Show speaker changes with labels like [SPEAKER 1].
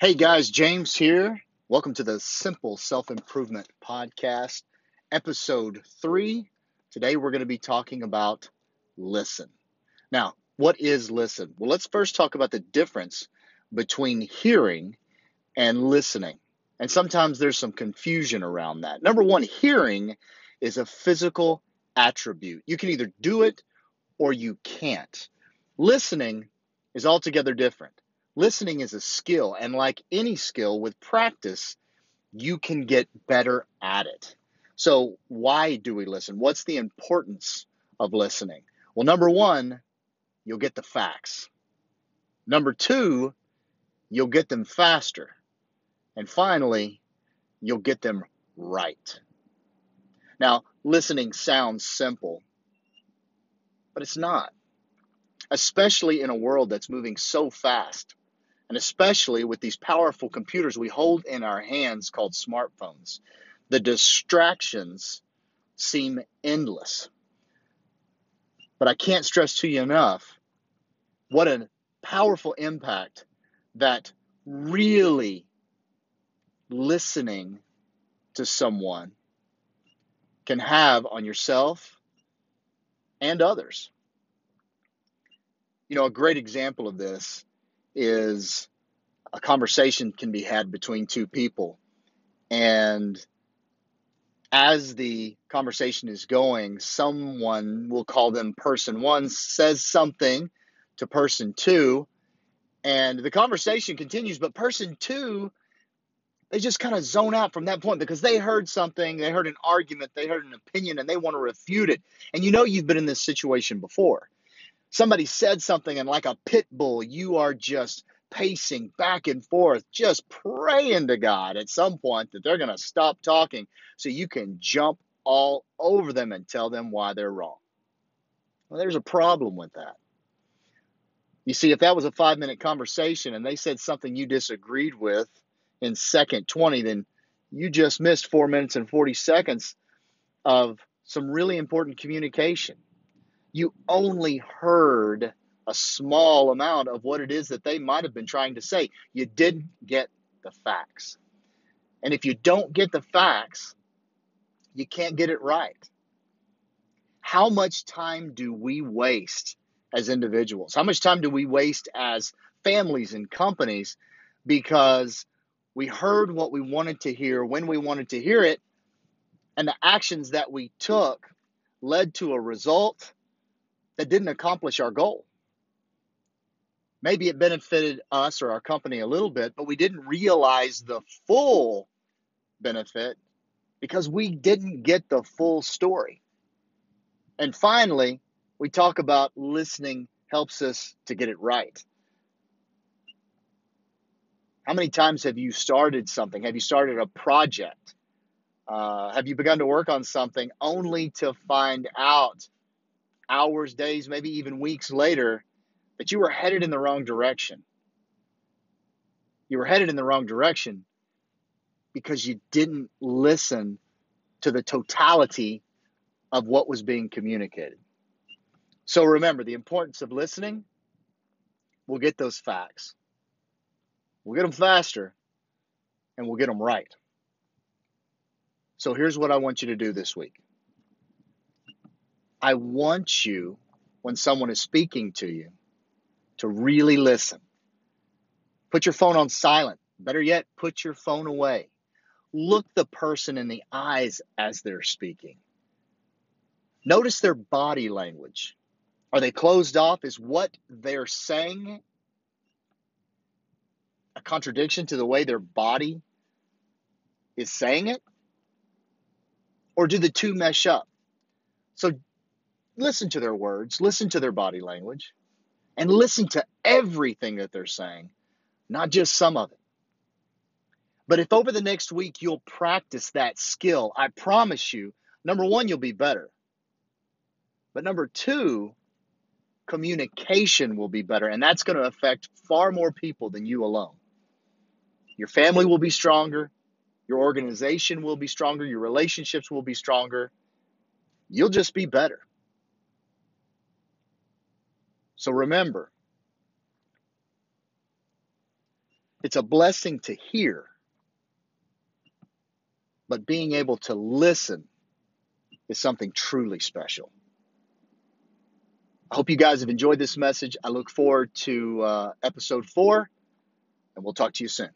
[SPEAKER 1] Hey guys, James here. Welcome to the Simple Self Improvement Podcast, episode three. Today we're going to be talking about listen. Now, what is listen? Well, let's first talk about the difference between hearing and listening. And sometimes there's some confusion around that. Number one, hearing is a physical attribute. You can either do it or you can't. Listening is altogether different. Listening is a skill, and like any skill, with practice, you can get better at it. So, why do we listen? What's the importance of listening? Well, number one, you'll get the facts. Number two, you'll get them faster. And finally, you'll get them right. Now, listening sounds simple, but it's not, especially in a world that's moving so fast and especially with these powerful computers we hold in our hands called smartphones. The distractions seem endless. But I can't stress to you enough what a powerful impact that really listening to someone can have on yourself and others. You know, a great example of this is a conversation can be had between two people. And as the conversation is going, someone will call them person one, says something to person two, and the conversation continues, but person two, they just kind of zone out from that point because they heard something, they heard an argument, they heard an opinion, and they want to refute it. And you know you've been in this situation before somebody said something and like a pit bull you are just pacing back and forth just praying to god at some point that they're going to stop talking so you can jump all over them and tell them why they're wrong. Well there's a problem with that. You see if that was a five minute conversation and they said something you disagreed with in second 20 then you just missed four minutes and 40 seconds of some really important communication you only heard a small amount of what it is that they might have been trying to say. You didn't get the facts. And if you don't get the facts, you can't get it right. How much time do we waste as individuals? How much time do we waste as families and companies because we heard what we wanted to hear when we wanted to hear it, and the actions that we took led to a result that didn't accomplish our goal. Maybe it benefited us or our company a little bit, but we didn't realize the full benefit because we didn't get the full story. And finally, we talk about listening helps us to get it right. How many times have you started something? Have you started a project? Uh, have you begun to work on something only to find out hours, days, maybe even weeks later that you were headed in the wrong direction. You were headed in the wrong direction because you didn't listen to the totality of what was being communicated. So remember the importance of listening. We'll get those facts. We'll get them faster and we'll get them right. So here's what I want you to do this week I want you, when someone is speaking to you, to really listen. Put your phone on silent. Better yet, put your phone away. Look the person in the eyes as they're speaking. Notice their body language. Are they closed off? Is what they're saying a contradiction to the way their body is saying it? Or do the two mesh up? So listen to their words, listen to their body language, and listen to everything that they're saying, not just some of it. But if over the next week you'll practice that skill, I promise you, number one, you'll be better. But number two, communication will be better, and that's going to affect far more people than you alone. Your family will be stronger, your organization will be stronger, your relationships will be stronger. You'll just be better. So remember, It's a blessing to hear, but being able to listen is something truly special. I hope you guys have enjoyed this message. I look forward to uh, episode four, and we'll talk to you soon.